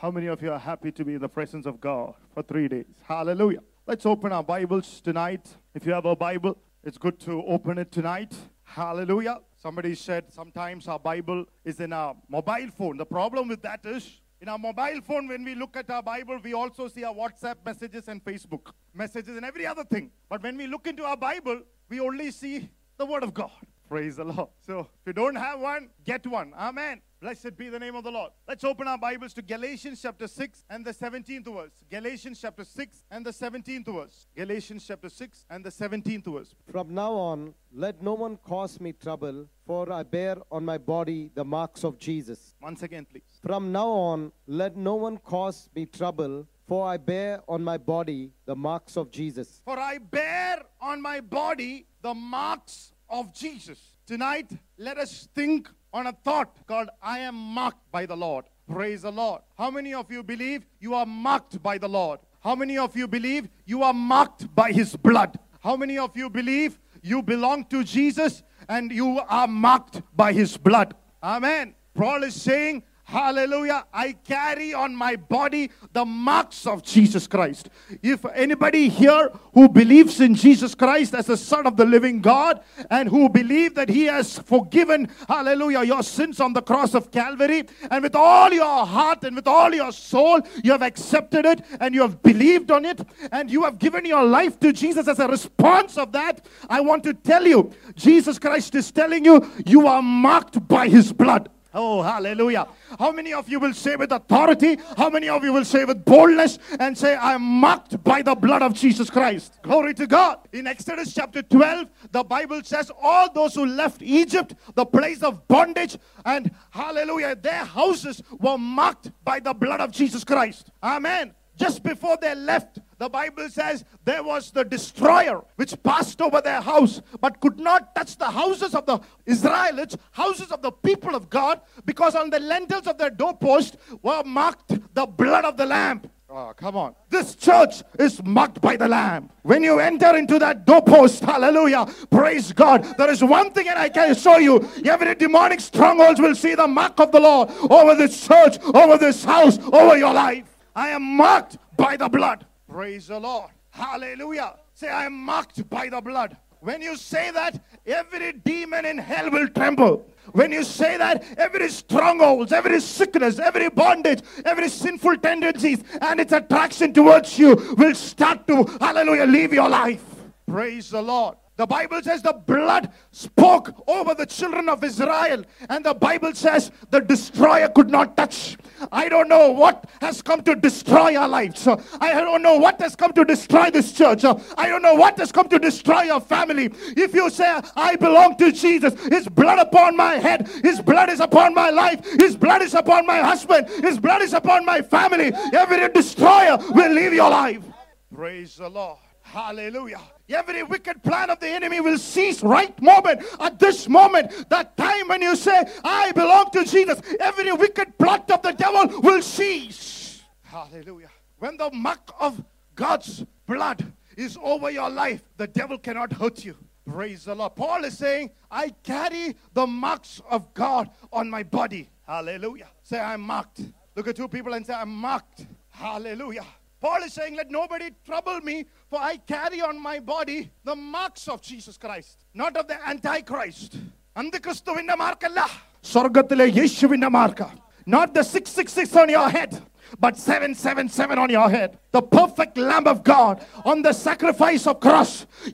How many of you are happy to be in the presence of God for three days? Hallelujah. Let's open our Bibles tonight. If you have a Bible, it's good to open it tonight. Hallelujah. Somebody said sometimes our Bible is in our mobile phone. The problem with that is in our mobile phone, when we look at our Bible, we also see our WhatsApp messages and Facebook messages and every other thing. But when we look into our Bible, we only see the Word of God. Praise the Lord. So if you don't have one, get one. Amen. Blessed be the name of the Lord. Let's open our Bibles to Galatians chapter 6 and the 17th verse. Galatians chapter 6 and the 17th verse. Galatians chapter 6 and the 17th verse. From now on, let no one cause me trouble, for I bear on my body the marks of Jesus. Once again, please. From now on, let no one cause me trouble, for I bear on my body the marks of Jesus. For I bear on my body the marks of Jesus. Tonight, let us think on a thought called I am marked by the Lord. Praise the Lord. How many of you believe you are marked by the Lord? How many of you believe you are marked by his blood? How many of you believe you belong to Jesus and you are marked by his blood? Amen. Paul is saying, Hallelujah. I carry on my body the marks of Jesus Christ. If anybody here who believes in Jesus Christ as the Son of the living God and who believe that He has forgiven, hallelujah, your sins on the cross of Calvary, and with all your heart and with all your soul, you have accepted it and you have believed on it and you have given your life to Jesus as a response of that, I want to tell you, Jesus Christ is telling you, you are marked by His blood. Oh, hallelujah. How many of you will say with authority? How many of you will say with boldness and say, I am marked by the blood of Jesus Christ? Glory to God. In Exodus chapter 12, the Bible says, All those who left Egypt, the place of bondage, and hallelujah, their houses were marked by the blood of Jesus Christ. Amen. Just before they left, the Bible says there was the destroyer which passed over their house but could not touch the houses of the Israelites, houses of the people of God, because on the lintels of their doorpost were marked the blood of the Lamb. Oh, come on. This church is marked by the Lamb. When you enter into that doorpost, hallelujah, praise God. There is one thing, and I can show you every demonic strongholds will see the mark of the Lord over this church, over this house, over your life. I am marked by the blood. Praise the Lord. Hallelujah. Say, I am marked by the blood. When you say that, every demon in hell will tremble. When you say that, every strongholds, every sickness, every bondage, every sinful tendencies, and its attraction towards you will start to, hallelujah, leave your life. Praise the Lord. The Bible says the blood spoke over the children of Israel, and the Bible says the destroyer could not touch. I don't know what has come to destroy our lives. I don't know what has come to destroy this church. I don't know what has come to destroy your family. If you say, I belong to Jesus, His blood upon my head, His blood is upon my life, His blood is upon my husband, His blood is upon my family, every destroyer will leave your life. Praise the Lord. Hallelujah. Every wicked plan of the enemy will cease right moment. At this moment, that time when you say, I belong to Jesus, every wicked plot of the devil will cease. Hallelujah. When the mark of God's blood is over your life, the devil cannot hurt you. Praise the Lord. Paul is saying, I carry the marks of God on my body. Hallelujah. Say, I'm marked. Look at two people and say, I'm marked. Hallelujah. Paul is saying, Let nobody trouble me, for I carry on my body the marks of Jesus Christ, not of the Antichrist. അന്തിക്രിസ്തുവിന്റെ മാർക്കല്ല സ്വർഗത്തിലെ യേശുവിന്റെ mark not the 666 on your head but 777 on your head the perfect lamb of god on the sacrifice of cross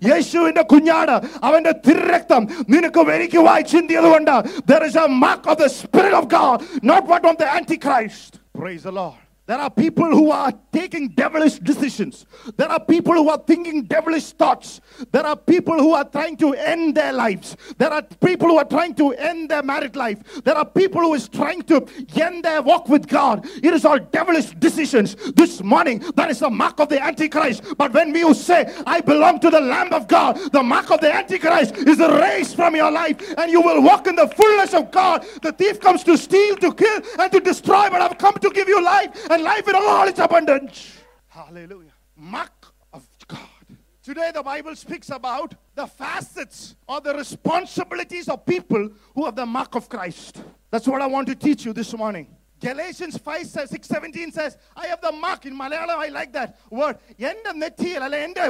യേശുവിന്റെ കുഞ്ഞാട് അവന്റെ തിരക്തം നിനക്ക് വരിക്കുവായി ചിന്തിയതുകൊണ്ട് there is a mark of the spirit of god not what of the antichrist praise the lord there are people who are taking devilish decisions. There are people who are thinking devilish thoughts. There are people who are trying to end their lives. There are people who are trying to end their married life. There are people who is trying to end their walk with God. It is all devilish decisions. This morning, that is the mark of the Antichrist. But when you say, I belong to the Lamb of God, the mark of the Antichrist is erased from your life and you will walk in the fullness of God. The thief comes to steal, to kill, and to destroy, but I've come to give you life and life in all its abundance. Hallelujah. Mark of God. Today, the Bible speaks about the facets or the responsibilities of people who have the mark of Christ. That's what I want to teach you this morning. Galatians 5 says, 6 17 says, I have the mark in Malayalam. I like that word. എന്റെ നെറ്റിയിൽ അല്ലെ എന്റെ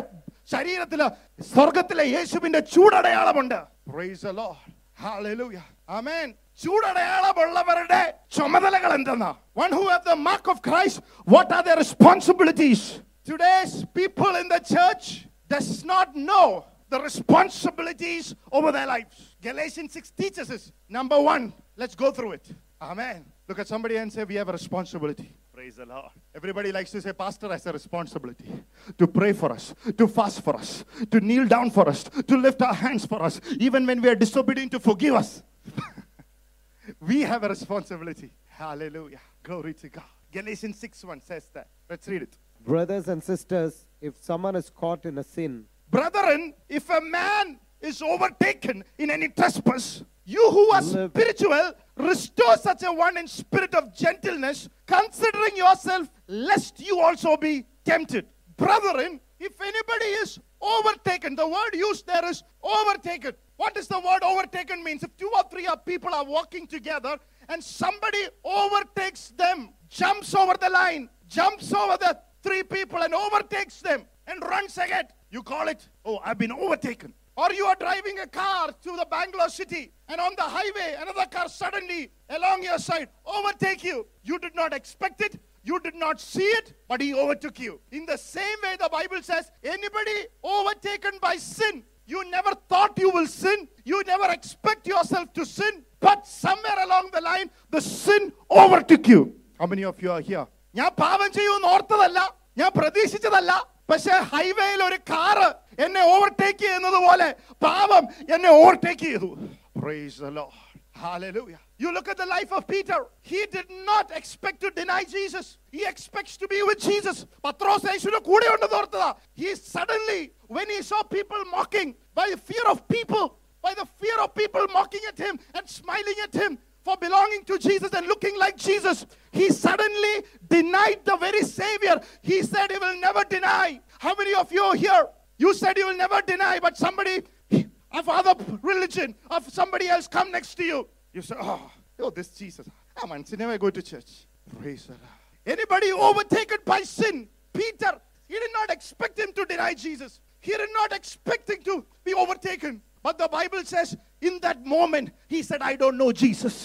ശരീരത്തില് സ്വർഗത്തിലെ യേശുവിന്റെ ചൂടടയാളമുണ്ട് Praise the Lord. Hallelujah. Amen. ചൂടടയാളമുള്ളവരുടെ ചുമതലകൾ എന്തെന്നാ One who have the mark of Christ, what are their responsibilities? Today's people in the church does not know the responsibilities over their lives. Galatians 6 teaches us. Number one, let's go through it. Amen. Look at somebody and say, We have a responsibility. Praise the Lord. Everybody likes to say, Pastor has a responsibility to pray for us, to fast for us, to kneel down for us, to lift our hands for us, even when we are disobedient, to forgive us. we have a responsibility. Hallelujah. Glory to God. Galatians 6 1 says that. Let's read it. Brothers and sisters, if someone is caught in a sin, Brethren, if a man is overtaken in any trespass, you who are Live- spiritual, restore such a one in spirit of gentleness, considering yourself, lest you also be tempted. Brethren, if anybody is overtaken, the word used there is overtaken. What does the word overtaken means? If two or three people are walking together and somebody overtakes them, jumps over the line, jumps over the three people and overtakes them and runs ahead, you call it, oh, I've been overtaken. Or you are driving a car to the Bangalore city and on the highway, another car suddenly along your side overtake you. You did not expect it. You did not see it, but he overtook you. In the same way, the Bible says, anybody overtaken by sin, you never thought you will sin. You never expect yourself to sin. But somewhere along the line, the sin overtook you. How many of you are here? ഞാൻ പാപം ചെയ്യുമെന്ന് ഓർത്തതല്ല ഞാൻ പ്രതീക്ഷിച്ചതല്ല പക്ഷെ ഹൈവേയിൽ ഒരു car എന്നെ overtake ചെയ്യുന്നത് പോലെ പാപം എന്നെ ഓവർടേക്ക് ചെയ്തു Praise the Lord. Hallelujah. You look at the life of Peter. He did not expect to deny Jesus. He expects to be with Jesus. പത്രോസ് യേശുവിന്റെ കൂടെ ഉണ്ടെന്ന് ഓർത്തതാ. He suddenly, when he saw people mocking by the fear of people, by the fear of people mocking at him and smiling at him for belonging to Jesus and looking like Jesus, he suddenly denied the very Savior. He said he will never deny. How many of you are here? You said you will never deny, but somebody of other religion, of somebody else come next to you. You say, oh, oh this Jesus. I'm on never go to church. Praise Lord. Anybody overtaken by sin? Peter, he did not expect him to deny Jesus. He did not expect him to be overtaken. But the Bible says, in that moment, he said, I don't know Jesus.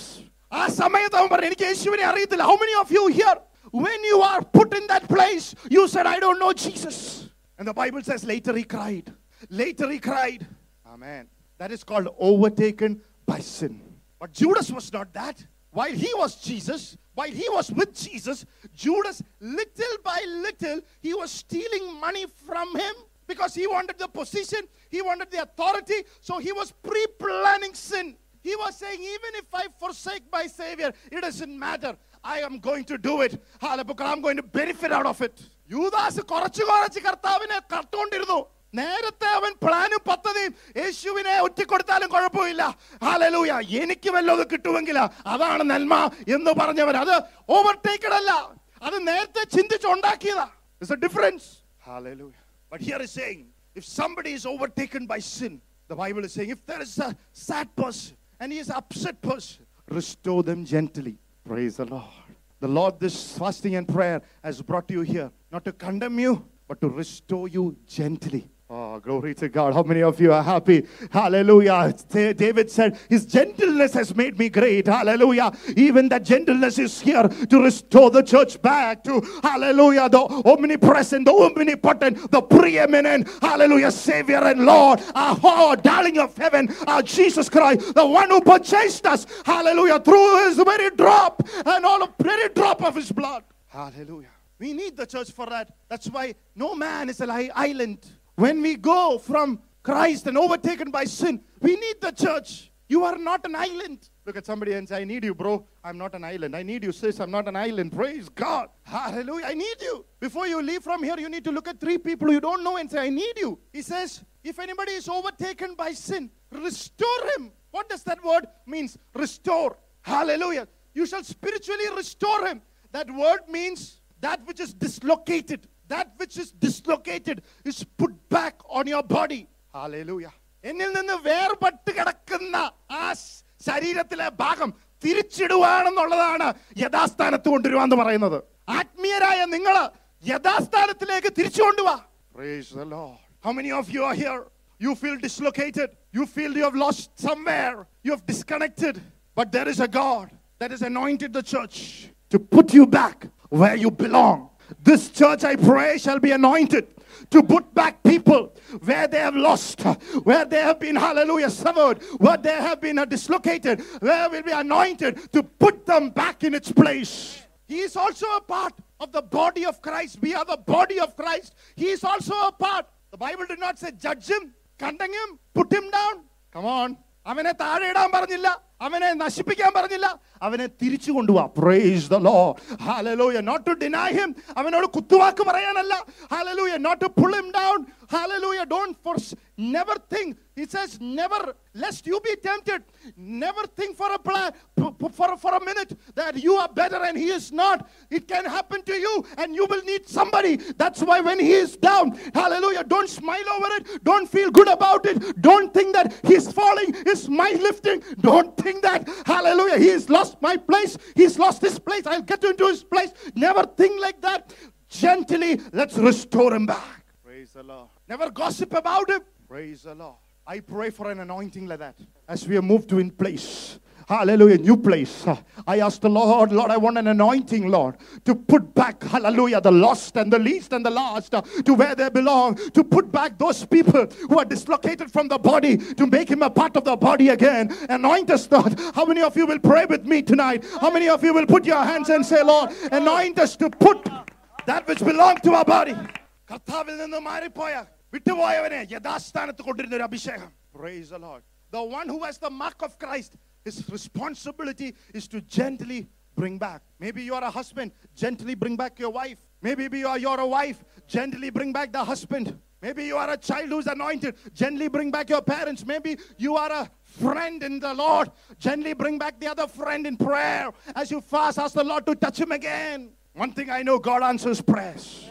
ആ സമയത്ത് അവൻ പറഞ്ഞു എനിക്ക് യേശുവിനെ അറിയത്തില്ല how many of U here when you are put in that place you said i don't know jesus and the bible says later he cried later he cried amen that is called overtaken by sin but judas was not that while he was jesus while he was with jesus judas little by little he was stealing money from him because he wanted the position he wanted the authority so he was pre-planning sin he was saying, even if I forsake my Savior, it doesn't matter. I am going to do it. I'm going to benefit out of it. യൂദാസ് കുറച്ച് കുറച്ച് കർത്താവിനെ കട്ടുകൊണ്ടിരുന്നു നേരത്തെ അവൻ പ്ലാനും പദ്ധതിയും യേശുവിനെ ഒറ്റിക്കൊടുത്താലും കുഴപ്പമില്ല ഹാലലൂയ എനിക്ക് വല്ലതും കിട്ടുമെങ്കിൽ അതാണ് നന്മ എന്ന് പറഞ്ഞവൻ അത് ഓവർടേക്കഡ് അല്ല അത് നേരത്തെ ചിന്തിച്ചുണ്ടാക്കിയതാ it's a difference hallelujah But here is saying, if somebody is overtaken by sin, the Bible is saying, if there is a sad person and he is upset person, restore them gently. Praise the Lord. The Lord, this fasting and prayer has brought you here, not to condemn you, but to restore you gently. Oh, glory to God. How many of you are happy? Hallelujah. David said, His gentleness has made me great. Hallelujah. Even that gentleness is here to restore the church back to, hallelujah, the omnipresent, the omnipotent, the preeminent, hallelujah, Savior and Lord, our darling of heaven, our Jesus Christ, the one who purchased us, hallelujah, through his very drop and all of very drop of his blood. Hallelujah. We need the church for that. That's why no man is an island. When we go from Christ and overtaken by sin, we need the church. You are not an island. Look at somebody and say, I need you, bro. I'm not an island. I need you, sis. I'm not an island. Praise God. Hallelujah. I need you. Before you leave from here, you need to look at three people you don't know and say, I need you. He says, if anybody is overtaken by sin, restore him. What does that word means? Restore. Hallelujah. You shall spiritually restore him. That word means that which is dislocated That which is dislocated is put back on your body. Hallelujah. എന്നിൽ നിന്ന് വേർപെട്ട് കിടക്കുന്ന ആ സ് ശരീരത്തിലെ ഭാഗം തിരിച്ചിടുവാണെന്നുള്ളതാണ് യഥാസ്ഥാനത്ത് കൊണ്ടുവരുവാന്ന് പറയുന്നത് ആത്മീയരായ നിങ്ങൾ യഥാസ്ഥാനത്തിലേക്ക് തിരിച്ചു കൊണ്ടുവാ Praise the Lord. How many of you are here? You feel dislocated. You feel you have lost somewhere. You have disconnected. But there is a God that has anointed the church to put you back where you belong. This church, I pray, shall be anointed to put back people where they have lost, where they have been, hallelujah, severed, where they have been uh, dislocated, where will be anointed to put them back in its place. He is also a part of the body of Christ. We are the body of Christ. He is also a part. The Bible did not say judge him, condemn him, put him down. Come on. അവനെ താഴെ ഇടാൻ പറഞ്ഞില്ല അവനെ നശിപ്പിക്കാൻ പറഞ്ഞില്ല. അവനെ തിരിച്ചു കൊണ്ടുപോവാ അവനോട് കുത്തുവാക്ക് പറയാനല്ല. Hallelujah not to down hallelujah don't force never think lest you be tempted. Never think for a plan for, for a minute that you are better and he is not. It can happen to you and you will need somebody. That's why when he is down hallelujah don't smile over it. Don't feel good about it. Don't think that he's falling is my lifting. Don't think that hallelujah he has lost my place. He's lost his place. I'll get into his place. Never think like that. Gently let's restore him back. Praise the lord. Never gossip about him. Praise the lord I pray for an anointing like that as we have moved to in place. Hallelujah, new place. I ask the Lord, Lord, I want an anointing, Lord, to put back, hallelujah, the lost and the least and the last uh, to where they belong, to put back those people who are dislocated from the body, to make him a part of the body again. Anoint us, Lord. How many of you will pray with me tonight? How many of you will put your hands and say, Lord, anoint us to put that which belongs to our body? കർത്താവിൽ നിന്ന് മാറിപ്പോയ വിട്ടുപോയവനെ യഥാസ്ഥാനത്ത് കൊണ്ടിരുന്ന ഒരു അഭിഷേകം Praise the Lord. The one who has the mark of Christ, his responsibility is to gently bring back. Maybe you are a husband, gently bring back your wife. Maybe you are you're a wife, gently bring back the husband. Maybe you are a child who's anointed, gently bring back your parents. Maybe you are a friend in the Lord, gently bring back the other friend in prayer. As you fast, ask the Lord to touch him again. One thing I know, God answers prayers.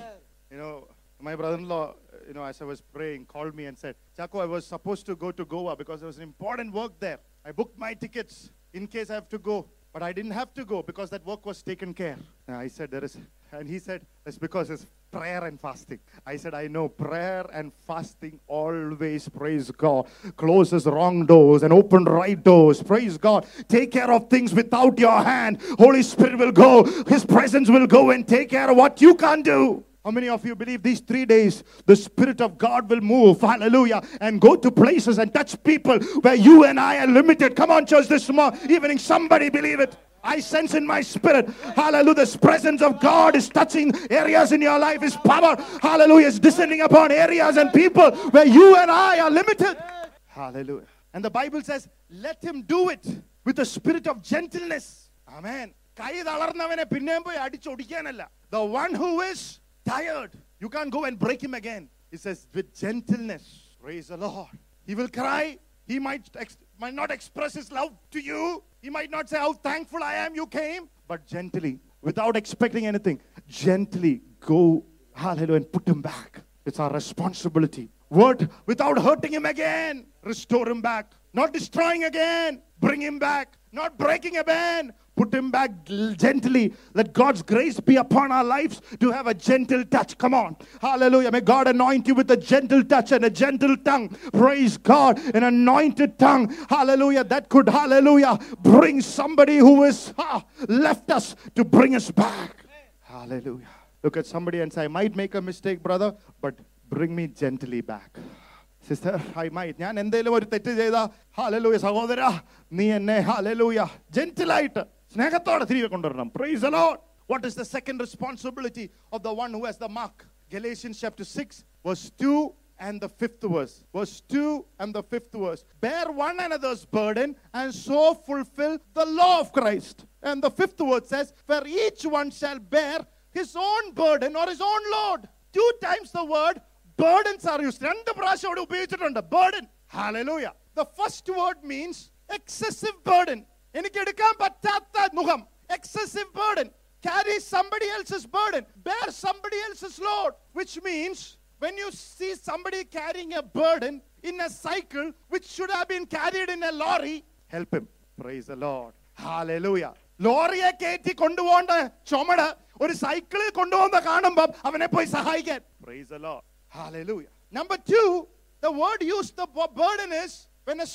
You know, my brother-in-law, you know, as I was praying, called me and said, Chacko, I was supposed to go to Goa because there was an important work there. I booked my tickets in case I have to go, but I didn't have to go because that work was taken care. And I said, there is, and he said, it's because it's prayer and fasting. I said, I know prayer and fasting always, praise God, closes wrong doors and open right doors. Praise God. Take care of things without your hand. Holy Spirit will go. His presence will go and take care of what you can't do. How many of you believe these three days the Spirit of God will move, hallelujah, and go to places and touch people where you and I are limited? Come on, church, this small evening, somebody believe it. I sense in my spirit, hallelujah, the presence of God is touching areas in your life. His power, hallelujah, is descending upon areas and people where you and I are limited. Hallelujah. And the Bible says, let him do it with a spirit of gentleness. Amen. കൈ തളർന്നവനെ പിന്നെയും പോയി അടിച്ചൊടിക്കാനല്ല the one who is tired. You can't go and break him again. He says with gentleness praise the lord. He will cry. He might ex- might not express his love to you. He might not say how thankful i am you came. But gently without expecting anything gently go hallelujah and put him back. It's our responsibility. Word without hurting him again restore him back. Not destroying again bring him back. Not breaking again put him back gently. Let God's grace be upon our lives to have a gentle touch. Come on. Hallelujah. May God anoint you with a gentle touch and a gentle tongue. Praise God. An anointed tongue. Hallelujah. That could, hallelujah, bring somebody who is ah, left us to bring us back. Hallelujah. Look at somebody and say, I might make a mistake, brother, but bring me gently back. Sister I might ഞാൻ എന്തെങ്കിലും ഒരു തെറ്റ് ചെയ്ത hallelujah സഹോദര നീ എന്നെ hallelujah ജെന്റിലായിട്ട് സ്നേഹത്തോടെ തിരികെ കൊണ്ടുവരണം praise a lot what is the second responsibility of the one who has the mark Galatians chapter 6 verse 2 and the fifth verse. Verse 2 and the fifth verse. Bear one another's burden and so fulfill the law of Christ. And the fifth word says, For each one shall bear his own burden or his own load. Two times the word burdens are used. രണ്ട് പ്രാവശ്യം അവിടെ ഉപയോഗിച്ചിട്ടുണ്ട് burden. Hallelujah. The first word means excessive burden. എനിക്ക് എടുക്കാൻ പറ്റാത്ത മുഖം excessive burden. Carry somebody else's burden. Bear somebody else's load. Which means when you see somebody carrying a burden in a cycle which should have been carried in a lorry, help him. Praise the Lord. Hallelujah ലോറിയെ കയറ്റി കൊണ്ടുപോകേണ്ട ചുമട് ഒരു സൈക്കിളിൽ കൊണ്ടുപോകുന്ന കാണുമ്പോൾ അവനെ പോയി സഹായിക്കാൻ Praise the Lord. Hallelujah. Number two, the word used the bu- burden is when a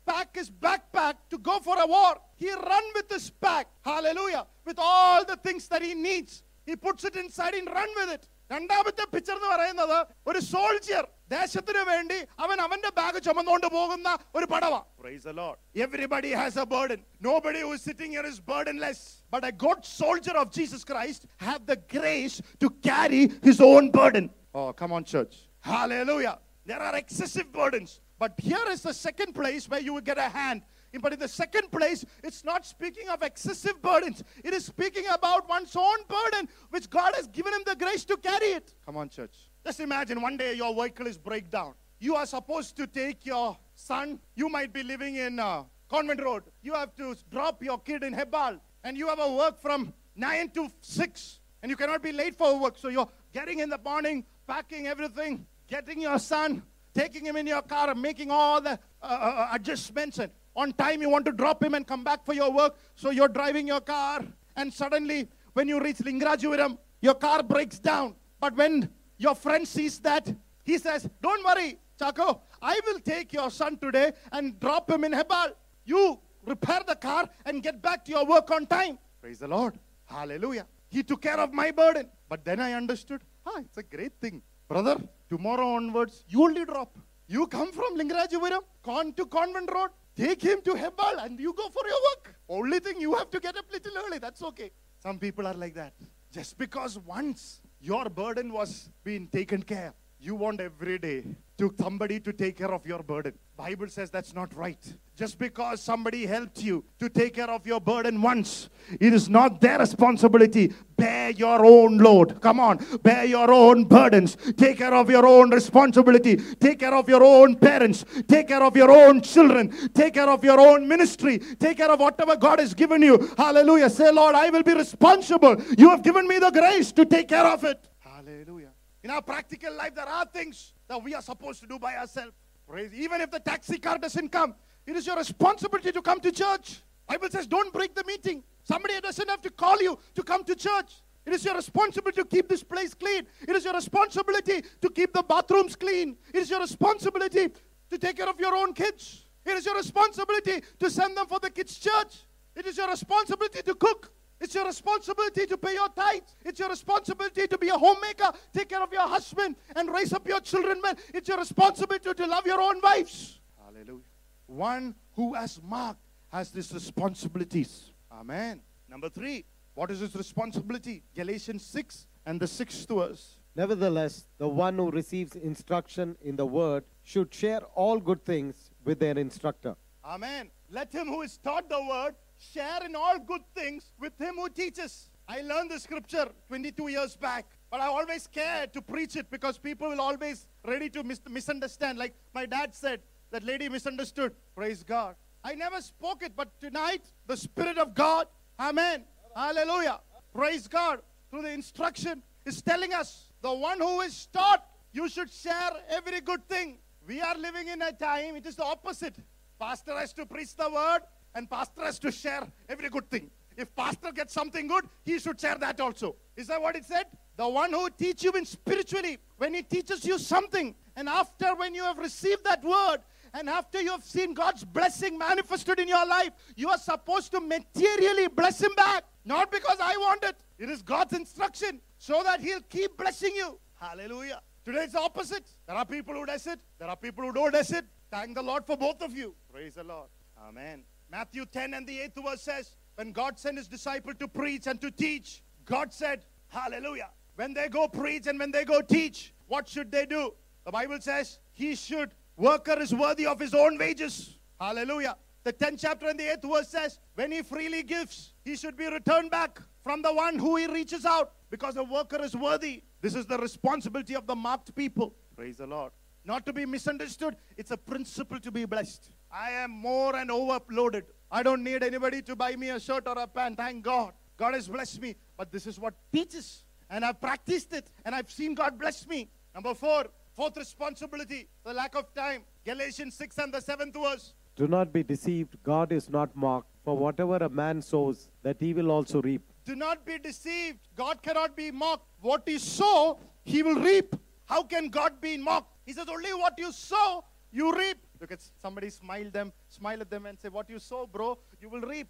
soldier who has a war pack his backpack to go for a war. He run with his pack. Hallelujah. With all the things that he needs. He puts it inside and run with it. രണ്ടാമത്തെ picture എന്ന് പറയുന്നത് ഒരു soldier ദേശത്തിന് വേണ്ടി അവൻ അവന്റെ bag ചുമന്നുകൊണ്ട് പോകുന്ന ഒരു പടവ Praise the Lord. Everybody has a burden. Nobody who is sitting here is burdenless. But a good soldier of Jesus Christ have the grace to carry his own burden. Oh, come on, church. Hallelujah. There are excessive burdens. but here is the second place where you will get a hand. But in the second place, it's not speaking of excessive burdens. It is speaking about one's own burden, which God has given him the grace to carry it. Come on, church. Just imagine one day your vehicle is breakdown. You are supposed to take your son. You might be living in uh, Convent Road. You have to drop your kid in Hebbal. And you have a work from 9 to 6. And you cannot be late for work. So you're getting in the morning, packing everything, getting your son, taking him in your car, and making all the uh, uh, adjustments. And on time, you want to drop him and come back for your work. So you're driving your car. And suddenly, when you reach Lingarajapuram, your car breaks down. But when your friend sees that, he says, Don't worry, Chacko, I will take your son today and drop him in Hebbal. You repair the car and get back to your work on time. Praise the Lord. Hallelujah. He took care of my burden. But then I understood, ah, it's a great thing. Brother, tomorrow onwards, you only drop. You come from Lingarajapuram, con to Convent Road, take him to Hebbal, and you go for your work. Only thing you have to get up little early. That's okay. Some people are like that. Just because once your burden was being taken care, you want every day to somebody to take care of your burden. Bible says that's not right. Just because somebody helped you to take care of your burden once, it is not their responsibility. Bear your own load. Come on, bear your own burdens. Take care of your own responsibility. Take care of your own parents. Take care of your own children. Take care of your own ministry. Take care of whatever God has given you. Hallelujah. Say, Lord, I will be responsible. You have given me the grace to take care of it. Hallelujah. In our practical life, there are things that we are supposed to do by ourselves. Praise. Even if the taxi car doesn't come, it is your responsibility to come to church. Bible says, don't break the meeting. Somebody doesn't have to call you to come to church. It is your responsibility to keep this place clean. It is your responsibility to keep the bathrooms clean. It is your responsibility to take care of your own kids. It is your responsibility to send them for the kids' church. It is your responsibility to cook. It's your responsibility to pay your tithes. It's your responsibility to be a homemaker, take care of your husband, and raise up your children. Man, it's your responsibility to love your own wives. Hallelujah. One who has marked has these responsibilities. Amen. Number three, what is his responsibility? Galatians 6 and the sixth verse. Nevertheless, the one who receives instruction in the word should share all good things with their instructor. Amen. Let him who is taught the word share in all good things with him who teaches. I learned the scripture 22 years back, but I always scared to preach it because people will always ready to mis- misunderstand. Like my dad said, that lady misunderstood. Praise God. I never spoke it, but tonight the Spirit of God, Amen. Hallelujah. Praise God. Through the instruction is telling us the one who is taught, you should share every good thing. We are living in a time, it is the opposite. Pastor has to preach the word, and pastor has to share every good thing. If pastor gets something good, he should share that also. Is that what it said? The one who teach you in spiritually, when he teaches you something, and after when you have received that word, and after you have seen God's blessing manifested in your life, you are supposed to materially bless him back. Not because I want it. It is God's instruction so that he'll keep blessing you. Hallelujah. Today it's the opposite. There are people who does it. There are people who don't does it. Thank the Lord for both of you. Praise the Lord. Amen. Matthew 10 and the 8th verse says, when God sent his disciple to preach and to teach, God said, Hallelujah. When they go preach and when they go teach, what should they do? The Bible says, he should, worker is worthy of his own wages. Hallelujah. The 10th chapter and the 8th verse says, when he freely gives, he should be returned back from the one who he reaches out because the worker is worthy. This is the responsibility of the marked people. Praise the Lord. Not to be misunderstood, it's a principle to be blessed. I am more and overloaded. I don't need anybody to buy me a shirt or a pant. Thank God. God has blessed me. But this is what teaches. And I've practiced it and I've seen God bless me. Number four, fourth responsibility, the lack of time. Galatians 6 and the seventh verse. Do not be deceived. God is not mocked. For whatever a man sows, that he will also reap. Do not be deceived. God cannot be mocked. What he sow, he will reap. How can God be mocked? He says, only what you sow, you reap. Look at somebody, smile them, smile at them and say, What you sow, bro, you will reap.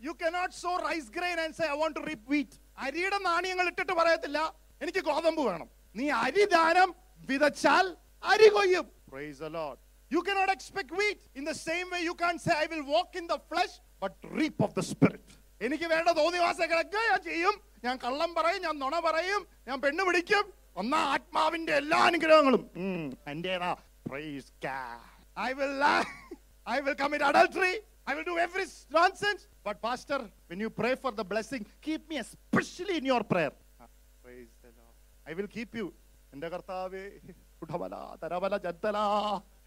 You cannot sow rice grain and say I want to reap wheat അരിയുടെ നാണയങ്ങൾ ഇട്ടിട്ട് പറയത്തില്ല. എനിക്ക് ഗോതമ്പ് വേണം. നീ അരി ദാനം വിതച്ചാൽ അരി കൊയ്യും. Praise the Lord you cannot expect wheat in the same way you can say I will walk in the flesh but reap of the spirit എനിക്ക് വേണ്ട തോന്നിവാസങ്ങളൊക്കെ ഞാൻ ചെയ്യും. ഞാൻ കള്ളം പറയും ഞാൻ നുണ പറയും ഞാൻ പെണ്ണ് പിടിക്കും ഒന്നാ ആത്മാവിന്റെ എല്ലാ അനുഗ്രഹങ്ങളും ഉം, എന്റേതാ praise I will I will commit adultery I will do every nonsense but pastor when you pray for the blessing keep me especially in your prayer price the Lord I will keep you എന്റെ കർത്താവേ ഉടവല തരവല ജന്തല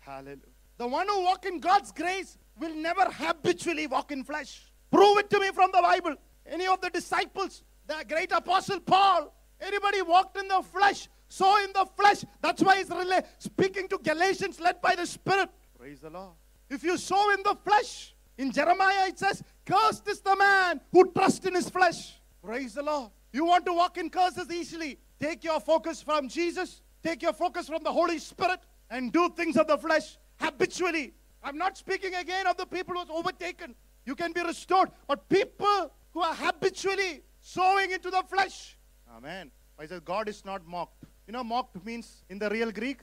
Hallelujah. The one who walk in God's grace will never habitually walk in flesh. Prove it to me from the Bible. Any of the disciples, the great apostle Paul, anybody walked in the flesh, saw in the flesh. That's why he's rela- speaking to Galatians led by the Spirit. Praise the Lord. If you sow in the flesh, in Jeremiah it says, Cursed is the man who trusts in his flesh. Praise the Lord. You want to walk in curses easily. Take your focus from Jesus, take your focus from the Holy Spirit, and do things of the flesh habitually. I'm not speaking again of the people who are overtaken. You can be restored. But people who are habitually sowing into the flesh. Amen. I said, God is not mocked. You know, mocked means in the real Greek,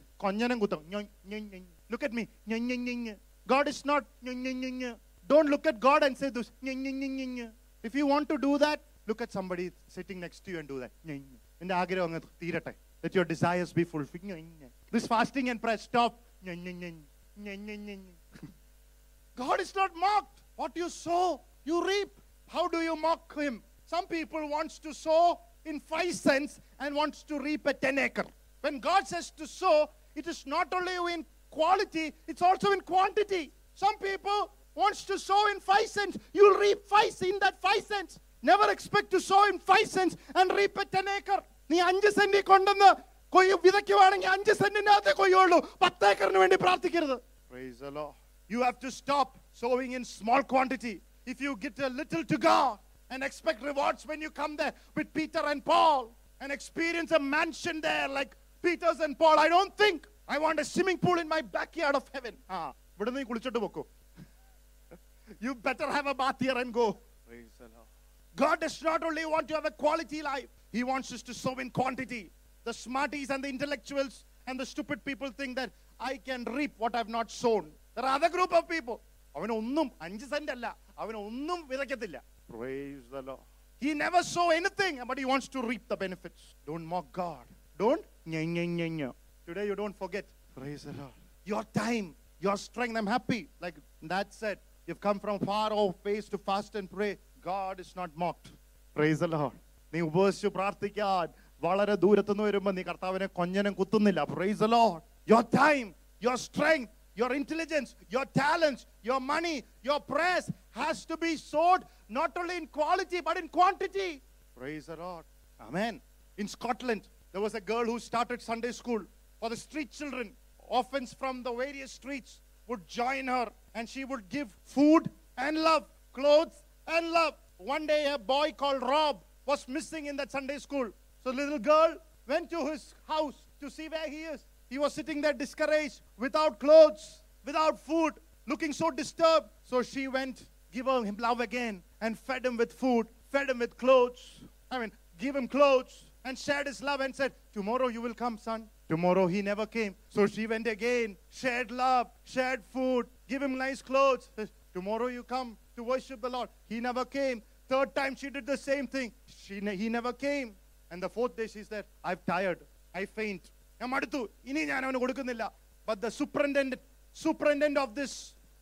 look at me. God is not. Don't look at God and say this. If you want to do that, look at somebody sitting next to you and do that. Let your desires be fulfilled. This fasting and prayer, stop. God is not mocked. What you sow, you reap. How do you mock him? Some people wants to sow in five cents and wants to reap a 10 acre. When God says to sow, it is not only in quality, it's also in quantity. Some people wants to sow in five cents. You'll reap five in that five cents. Never expect to sow in five cents and reap a 10 acre. നീ അഞ്ച് സെന്റിൽ കൊണ്ടുവന്ന് കൊയ്യ് വിതയ്ക്കുവാണെങ്കിൽ അഞ്ച് സെന്റിനകത്തെ കൊയ്യുള്ളൂ പത്ത് ഏക്കറിന് വേണ്ടി പ്രാർത്ഥിക്കരുത് Praise the Lord. You have to stop sowing in small quantity. If you get a little to God and expect rewards when you come there with Peter and Paul and experience a mansion there like Peter's and Paul, I don't think I want a swimming pool in my backyard of heaven. ആ ഇവിടുന്ന് നീ കുളിച്ചിട്ട് പോക്കോ You better have a bath here and go. Praise the Lord. God does not only want to have a quality life, He wants us to sow in quantity. The smarties and the intellectuals and the stupid people think that I can reap what I've not sown. There are other group of people. അവന് ഒന്നും അഞ്ച് saint അല്ല അവന് ഒന്നും വിതയ്ക്കത്തില്ല Praise the Lord. He never saw anything, but he wants to reap the benefits. Don't mock God. Don't. Nya, nya, nya, nya. Today you don't forget. Praise the Lord. Your time, your strength. I'm happy. Like Dad said, you've come from far off place to fast and pray. God is not mocked. Praise the Lord. നീ ഉപവസിച്ച് പ്രാർത്ഥിക്കാൻ വളരെ ദൂരത്തുനിന്ന് വരുമ്പോൾ നീ കർത്താവിനെ കൊഞ്ഞനം കുത്തുന്നില്ല praise the Lord. Your time, your strength, your intelligence, your talents, your money, your prayers has to be sowed not only in quality but in quantity. Praise the Lord. Amen. In Scotland, there was a girl who started Sunday school for the street children. Orphans from the various streets would join her and she would give food and love, clothes and love. One day, a boy called Rob was missing in that Sunday school. So, little girl went to his house to see where he is. He was sitting there discouraged, without clothes, without food, looking so disturbed. So, she went, give him love again, and fed him with food, fed him with clothes. I mean, give him clothes, and shared his love and said, Tomorrow you will come, son. Tomorrow he never came. So she went again, shared love, shared food, give him nice clothes. Says, Tomorrow you come to worship the Lord. He never came. Third time she did the same thing. She ne- he never came. And the fourth day she said, I'm tired. I faint. ഞാൻ മടുത്തു ഇനി ഞാൻ അവന് കൊടുക്കുന്നില്ല But the superintendent, superintendent of this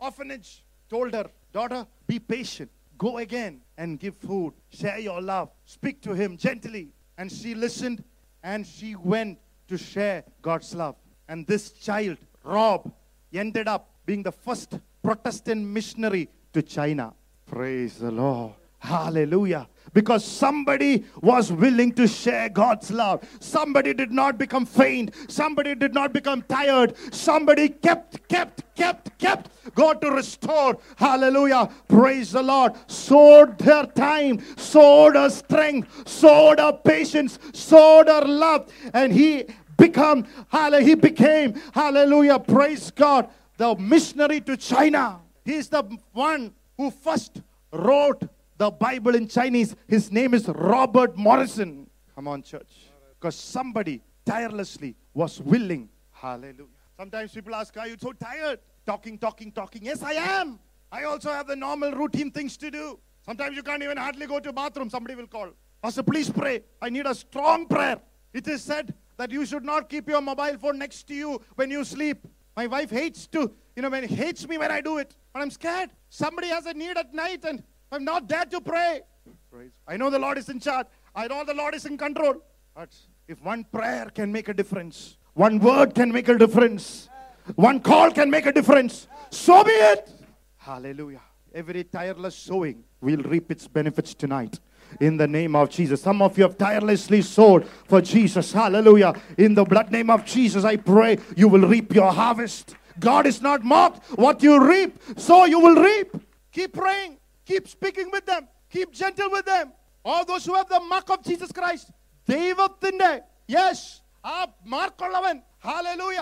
orphanage told her, daughter, be patient. Go again and give food. Share your love. Speak to him gently. And she listened and she went to share God's love. And this child, Rob, ended up being the first Protestant missionary to China. Praise the Lord. Hallelujah. Because somebody was willing to share God's love. Somebody did not become faint. Somebody did not become tired. Somebody kept, kept, kept, kept God to restore. Hallelujah. Praise the Lord. Sowed their time, sowed her strength, sowed her patience, sowed her love. And he become, hallelujah, he became, hallelujah, praise God, the missionary to China. He is the one who first wrote the Bible in Chinese. His name is Robert Morrison. Come on, church. Because somebody tirelessly was willing. Hallelujah. Sometimes people ask, Are you so tired? Talking, talking, talking. Yes, I am. I also have the normal routine things to do. Sometimes you can't even hardly go to bathroom. Somebody will call. Pastor, please pray. I need a strong prayer. It is said that you should not keep your mobile phone next to you when you sleep. My wife hates to, you know, when hates me when I do it. But I'm scared. Somebody has a need at night and I'm not there to pray. Praise. I know the Lord is in charge. I know the Lord is in control. But if one prayer can make a difference, one word can make a difference, one call can make a difference, so be it. Hallelujah. Every tireless sowing will reap its benefits tonight. In the name of Jesus. Some of you have tirelessly sowed for Jesus. Hallelujah. In the blood name of Jesus, I pray you will reap your harvest. God is not mocked. What you reap, so you will reap. Keep praying. Keep speaking with them. Keep gentle with them. All those who have the mark of Jesus Christ. ദൈവത്തിന്റെ yes ആ മാർക്കുള്ളവൻ hallelujah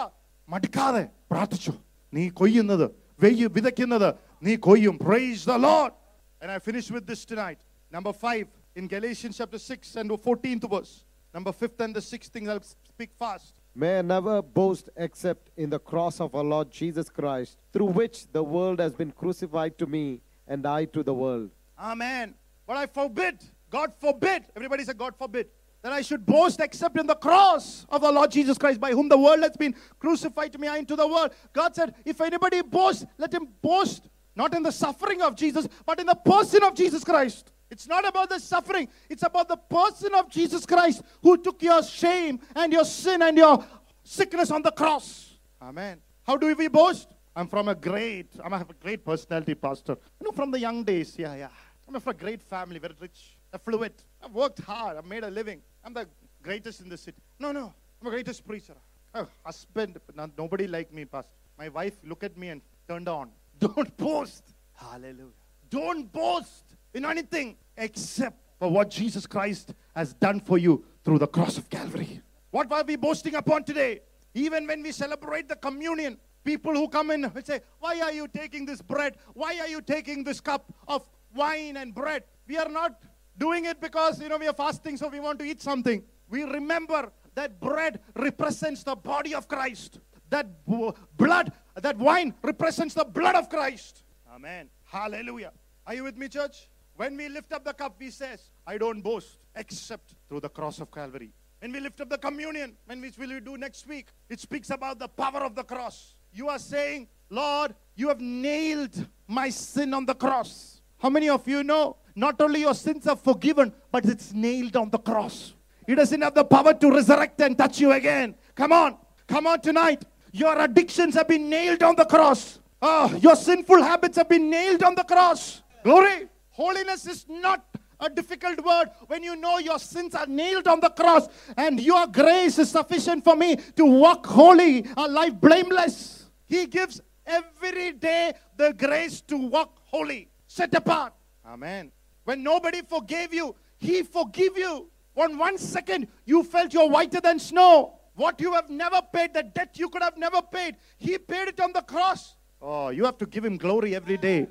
മടുക്കാതെ പ്രാർത്ഥിച്ചു നീ കൊയ്യുന്നത് വെയ്യ് വിതയ്ക്കുന്നത് നീ കൊയ്യും praise the Lord and i finish with this tonight number 5 in galatians chapter 6 and 14th verse number 5th and the 6th thing i'll speak fast May I never boast except in the cross of our Lord Jesus Christ, through which the world has been crucified to me and I to the world. Amen. But I forbid, God forbid, everybody say, God forbid, that I should boast except in the cross of the Lord Jesus Christ, by whom the world has been crucified to me and to the world. God said, if anybody boasts, let him boast not in the suffering of Jesus, but in the person of Jesus Christ. It's not about the suffering, it's about the person of Jesus Christ who took your shame and your sin and your sickness on the cross. Amen. How do we boast? I'm from a great, I'm a great personality, Pastor. You know, from the young days, yeah, yeah. I'm from a great family, very rich, affluent. I've worked hard, I've made a living. I'm the greatest in the city. No, no, I'm the greatest preacher. A husband, not, nobody like me, Pastor. My wife looked at me and turned on. Don't boast. Hallelujah. Don't boast in anything except for what Jesus Christ has done for you through the cross of Calvary. What are we boasting upon today? Even when we celebrate the communion, people who come in will say, Why are you taking this bread? Why are you taking this cup of wine and bread? We are not doing it because you know we are fasting, so we want to eat something. We remember that bread represents the body of Christ. That b- blood, that wine represents the blood of Christ. Amen. Hallelujah. Are you with me, church? When we lift up the cup, we says, I don't boast except through the cross of Calvary. When we lift up the communion, when which will we do next week, it speaks about the power of the cross. You are saying, Lord, you have nailed my sin on the cross. How many of you know not only your sins are forgiven, but it's nailed on the cross? It doesn't have the power to resurrect and touch you again. Come on, come on tonight. Your addictions have been nailed on the cross. Oh, your sinful habits have been nailed on the cross. Glory. Holiness is not a difficult word when you know your sins are nailed on the cross and your grace is sufficient for me to walk holy, a life blameless. He gives every day the grace to walk holy, set apart. Amen. When nobody forgave you, He forgive you. On one second, you felt you're whiter than snow. What you have never paid, the debt you could have never paid, He paid it on the cross. Oh, you have to give Him glory every day.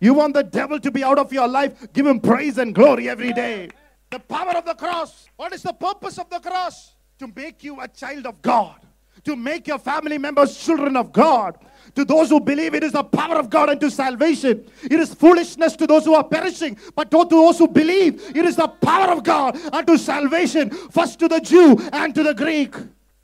You want the devil to be out of your life, give him praise and glory every day. The power of the cross. What is the purpose of the cross? To make you a child of God, to make your family members children of God. To those who believe it is the power of God unto salvation. It is foolishness to those who are perishing, but to those who believe it is the power of God unto salvation. First to the Jew and to the Greek.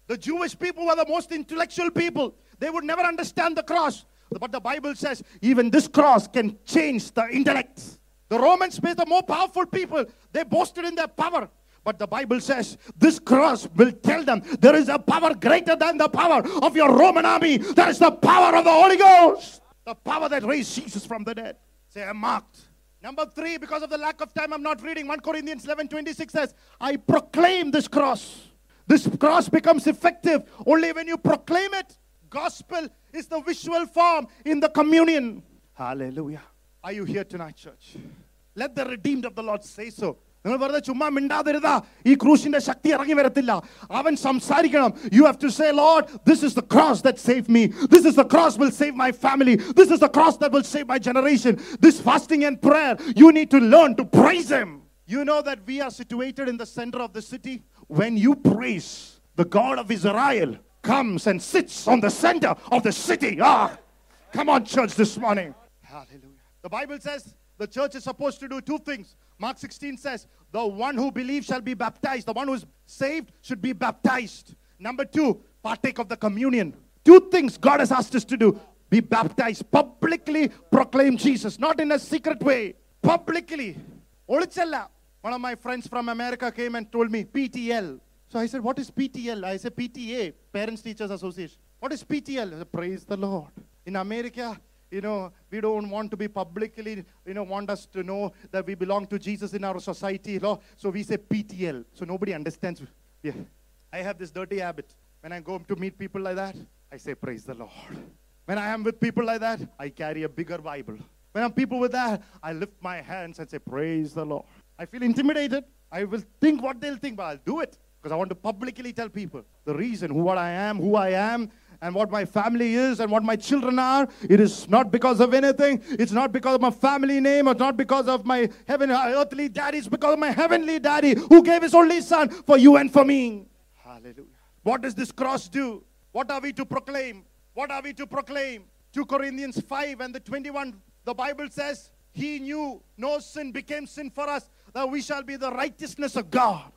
The Jewish people were the most intellectual people. They would never understand the cross. But the Bible says even this cross can change the intellect. The Romans made the more powerful people. They boasted in their power. But the Bible says this cross will tell them there is a power greater than the power of your Roman army. That is the power of the Holy Ghost. The power that raised Jesus from the dead. Say, I'm marked Number three, because of the lack of time, I'm not reading. 1 Corinthians 11 26 says, I proclaim this cross. This cross becomes effective only when you proclaim it. Gospel is the visual form in the communion. Hallelujah. Are you here tonight, church? Let the redeemed of the Lord say so. നിങ്ങൾ വെറുതെ ചുമ്മാ മിണ്ടാതിരുതാ ഈ ക്രൂശിന്റെ ശക്തി ഇറങ്ങി വരത്തില്ല അവൻ സംസാരിക്കണം you have to say Lord this is the cross that save me this is the cross will save my family this is the cross that will save my generation this fasting and prayer U need to learn to praise him You know that we are situated in the center of the city. When you praise, the God of Israel comes and sits on the center of the city. Ah, come on, church, this morning. Hallelujah. The Bible says the church is supposed to do two things. Mark 16 says, The one who believes shall be baptized. The one who is saved should be baptized. Number two, partake of the communion. Two things God has asked us to do be baptized, publicly proclaim Jesus, not in a secret way, publicly. One of my friends from America came and told me, PTL. So I said, What is PTL? I said, PTA, Parents Teachers Association. What is PTL? Said, Praise the Lord. In America, you know, we don't want to be publicly, you know, want us to know that we belong to Jesus in our society. Know? So we say PTL. So nobody understands. Yeah. I have this dirty habit. When I go to meet people like that, I say, Praise the Lord. When I am with people like that, I carry a bigger Bible. When I'm people with that, I lift my hands and say, Praise the Lord. I feel intimidated. I will think what they'll think, but I'll do it because I want to publicly tell people the reason who what I am, who I am, and what my family is, and what my children are. It is not because of anything. It's not because of my family name, or not because of my heaven, uh, earthly daddy. It's because of my heavenly daddy who gave his only son for you and for me. Hallelujah. What does this cross do? What are we to proclaim? What are we to proclaim? 2 Corinthians 5 and the 21, the Bible says, He knew no sin became sin for us, that we shall be the righteousness of God.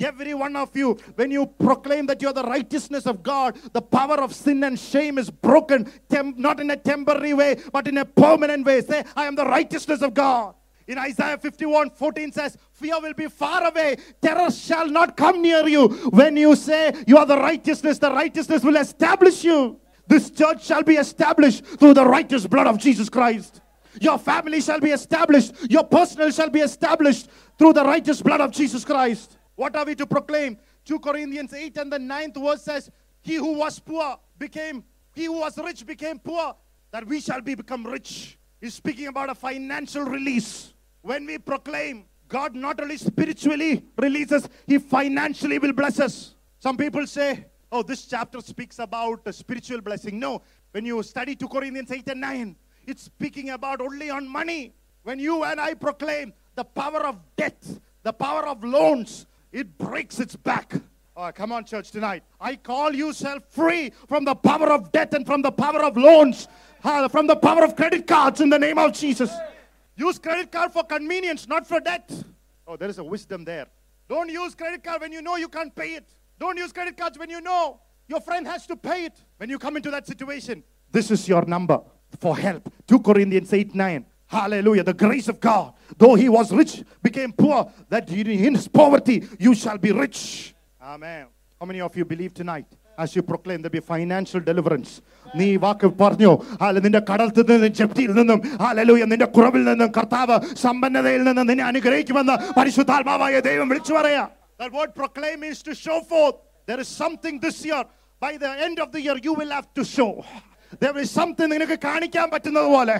Every one of you, when you proclaim that you are the righteousness of God, the power of sin and shame is broken, tem- not in a temporary way, but in a permanent way. Say, I am the righteousness of God. In Isaiah 51 14 says, Fear will be far away, terror shall not come near you. When you say you are the righteousness, the righteousness will establish you. This church shall be established through the righteous blood of Jesus Christ. Your family shall be established. Your personal shall be established through the righteous blood of Jesus Christ. What are we to proclaim? 2 Corinthians 8 and the 9th verse says, He who was poor became, he who was rich became poor, that we shall be become rich. He's speaking about a financial release. When we proclaim, God not only spiritually releases, He financially will bless us. Some people say, Oh, this chapter speaks about spiritual blessing. No, when you study 2 Corinthians 8 and 9, it's speaking about only on money. When you and I proclaim the power of debt, the power of loans, it breaks its back. Come on, church, tonight. I call you self free from the power of debt and from the power of loans, from the power of credit cards in the name of Jesus. Use credit card for convenience, not for debt. Oh, there is a wisdom there. Don't use credit card when you know you can't pay it. Don't use credit cards when you know your friend has to pay it. When you come into that situation, this is your number for help. 2 Corinthians 8 9. Hallelujah. The grace of God, though he was rich, became poor, that in his poverty you shall be rich. Amen. How many of you believe tonight? As you proclaim, there be financial deliverance. നീ വാക്ക് പറഞ്ഞു ഹാല നിന്റെ കടത്തിൽ നിന്നും ജപ്തിയിൽ നിന്നും hallelujah നിന്റെ കുറവിൽ നിന്നും കർത്താവ് സമ്പന്നതയിൽ നിന്നും നിന്നെ അനുഗ്രഹിക്കുമെന്ന് പരിശുദ്ധാത്മാവായ ദൈവം വിളിച്ചു പറയാ That word proclaim is to show forth. There is something this year. By the end of the year, you will have to show. There is something നിനക്ക് കാണിക്കാൻ പറ്റുന്നത് പോലെ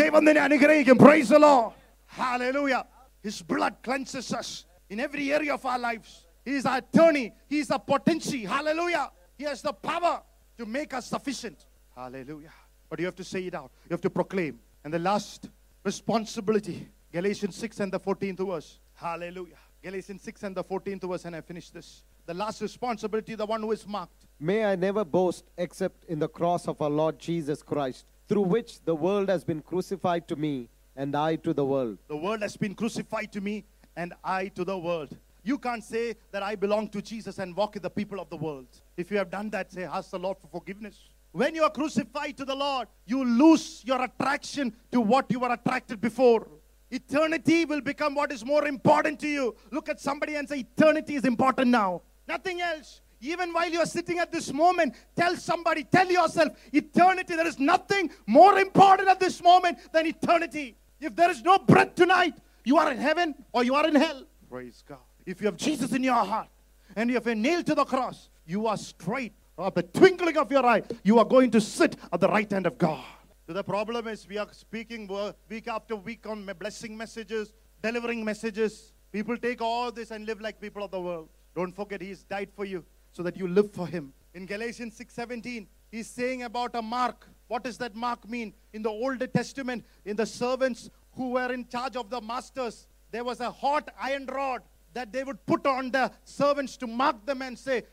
ദൈവം നിന്നെ അനുഗ്രഹിക്കും price the Lord. Hallelujah. His blood cleanses us in every area of our lives. He is our attorney. He is a potency. Hallelujah. He has the power to make us sufficient. Hallelujah. But you have to say it out. You have to proclaim. And the last responsibility, Galatians 6 and the 14th verse. Hallelujah. Galatians 6 and the 14th verse, and I finish this. The last responsibility, the one who is marked. May I never boast except in the cross of our Lord Jesus Christ, through which the world has been crucified to me, and I to the world. The world has been crucified to me, and I to the world. You can't say that I belong to Jesus and walk with the people of the world. If you have done that, say, Ask the Lord for forgiveness. When you are crucified to the Lord, you lose your attraction to what you were attracted before. Eternity will become what is more important to you. Look at somebody and say, Eternity is important now. Nothing else. Even while you are sitting at this moment, tell somebody, tell yourself, eternity, there is nothing more important at this moment than eternity. If there is no breath tonight, you are in heaven or you are in hell. Praise God. If you have Jesus in your heart and you have a nail to the cross, you are straight. At the twinkling of your eye, you are going to sit at the right hand of God. So The problem is we are speaking week after week on blessing messages, delivering messages. People take all this and live like people of the world. Don't forget He's died for you so that you live for Him. In Galatians 6:17, He's saying about a mark. What does that mark mean? In the Old Testament, in the servants who were in charge of the masters, there was a hot iron rod that they would put on the servants to mark them and say,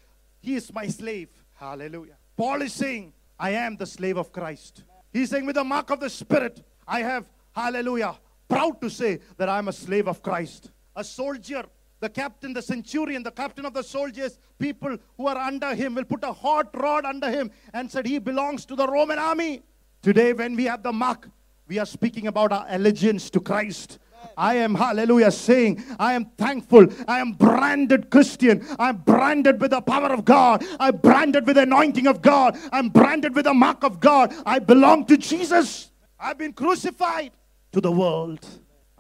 He is my slave. Hallelujah. Paul is saying, I am the slave of Christ. He's saying, with the mark of the Spirit, I have, hallelujah, proud to say that I'm a slave of Christ. A soldier, the captain, the centurion, the captain of the soldiers, people who are under him will put a hot rod under him and said, He belongs to the Roman army. Today, when we have the mark, we are speaking about our allegiance to Christ. I am, hallelujah, saying, I am thankful. I am branded Christian. I'm branded with the power of God. I'm branded with the anointing of God. I'm branded with the mark of God. I belong to Jesus. I've been crucified to the world.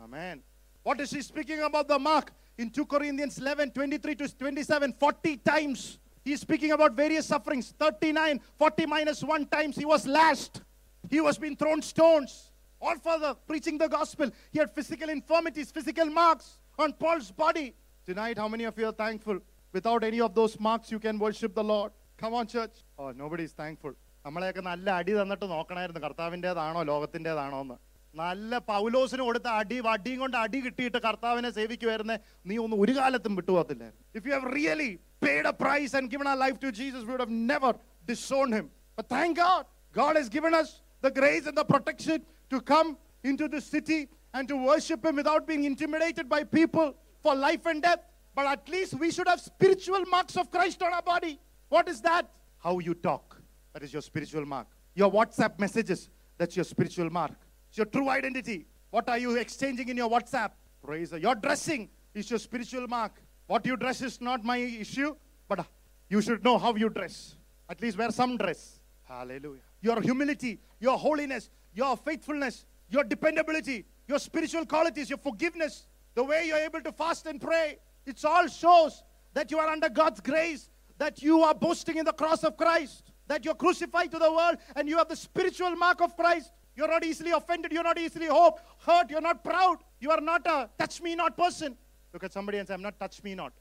Amen. What is he speaking about the mark? In 2 Corinthians 11 23 to 27, 40 times. He's speaking about various sufferings. 39, 40 minus 1 times he was lashed. He was being thrown stones. All for the preaching the gospel. He had physical infirmities, physical marks on Paul's body. Tonight, how many of you are thankful? Without any of those marks, you can worship the Lord. Come on, church. Oh, nobody is thankful. നമ്മളെയൊക്കെ നല്ല അടി തന്നിട്ട് നോക്കണമായിരുന്നു കർത്താവിൻ്റെതാണോ ലോകത്തിൻ്റെതാണോ എന്ന് നല്ല പൗലോസിന് കൊടുത്ത അടി വടിയും കൊണ്ട് അടി കിട്ടിയിട്ട് കർത്താവിനെ സേവിക്കുമായിരുന്നെ നീ ഒന്നും ഒരു കാലത്തും വിട്ടുപോകത്തില്ലായിരുന്നു if you have really paid a price and given our life to Jesus, we would have never disowned him. But thank God, God has given us the grace and the protection to come into the city and to worship him without being intimidated by people for life and death. But at least we should have spiritual marks of Christ on our body. What is that? How you talk. That is your spiritual mark. Your WhatsApp messages, that's your spiritual mark. It's your true identity. What are you exchanging in your WhatsApp? Praise the Your dressing is your spiritual mark. What you dress is not my issue, but uh, you should know how you dress. At least wear some dress. Hallelujah. Your humility, your holiness, your faithfulness, your dependability, your spiritual qualities, your forgiveness, the way you're able to fast and pray. It all shows that you are under God's grace, that you are boasting in the cross of Christ, that you're crucified to the world and you have the spiritual mark of Christ. You're not easily offended. You're not easily hope, hurt. You're not proud. You are not a touch me not person. Look at somebody and say, I'm not touch me not.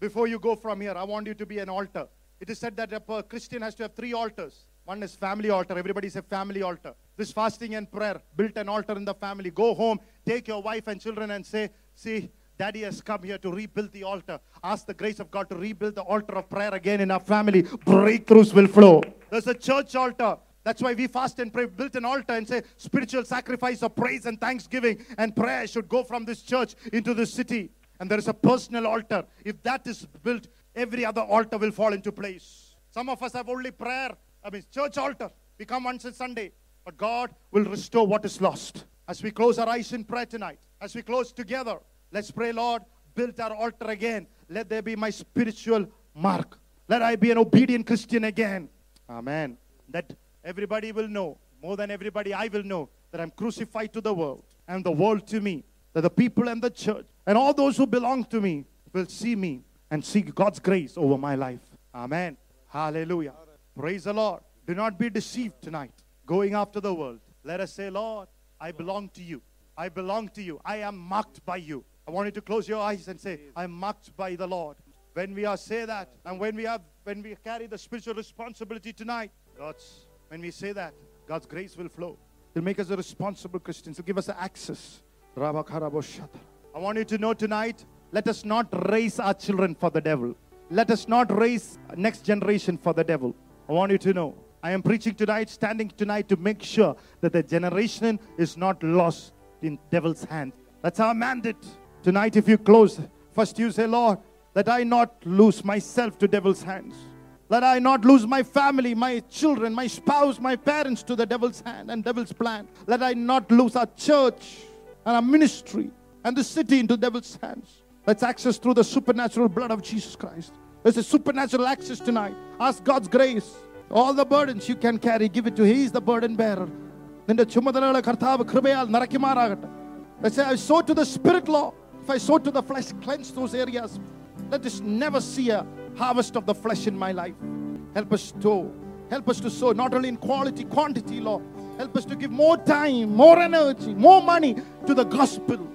Before you go from here, I want you to be an altar. It is said that a Christian has to have three altars. One is family altar. Everybody say family altar. This fasting and prayer, built an altar in the family. Go home, take your wife and children and say, see, Daddy has come here to rebuild the altar. Ask the grace of God to rebuild the altar of prayer again in our family. Breakthroughs will flow. There's a church altar. That's why we fast and pray. Built an altar and say spiritual sacrifice of praise and thanksgiving and prayer should go from this church into this city. And there is a personal altar. If that is built, every other altar will fall into place. Some of us have only prayer, I mean, church altar. We come once a Sunday. But God will restore what is lost. As we close our eyes in prayer tonight, as we close together, let's pray, Lord, build our altar again. Let there be my spiritual mark. Let I be an obedient Christian again. Amen. That everybody will know, more than everybody, I will know that I'm crucified to the world and the world to me. That the people and the church and all those who belong to me will see me and see God's grace over my life. Amen. Hallelujah. Praise the Lord. Do not be deceived tonight. Going after the world. Let us say, Lord, I belong to you. I belong to you. I am marked by you. I want you to close your eyes and say, I'm marked by the Lord. When we are say that, and when we have when we carry the spiritual responsibility tonight, God's when we say that, God's grace will flow. He'll make us a responsible Christians. He'll give us access. I want you to know tonight, let us not raise our children for the devil. Let us not raise next generation for the devil. I want you to know. I am preaching tonight, standing tonight to make sure that the generation is not lost in devil's hand. That's our mandate. Tonight, if you close, first you say, Lord, that I not lose myself to devil's hands. Let I not lose my family, my children, my spouse, my parents to the devil's hand and devil's plan. Let I not lose our church and our ministry and the city into devil's hands. Let's access through the supernatural blood of Jesus Christ. There's a supernatural access tonight. Ask God's grace. All the burdens you can carry, give it to Him. He is the burden bearer. നിന്റെ ചുമതലകളെ കർത്താവ് കൃപയാൽ നിറയ്ക്കുമാറാകട്ടെ Let's say I sow to the spirit law. If I sow to the flesh, cleanse those areas. Let us never see a harvest of the flesh in my life. Help us to help us to sow not only in quality, quantity, Lord. Help us to give more time, more energy, more money to the gospel.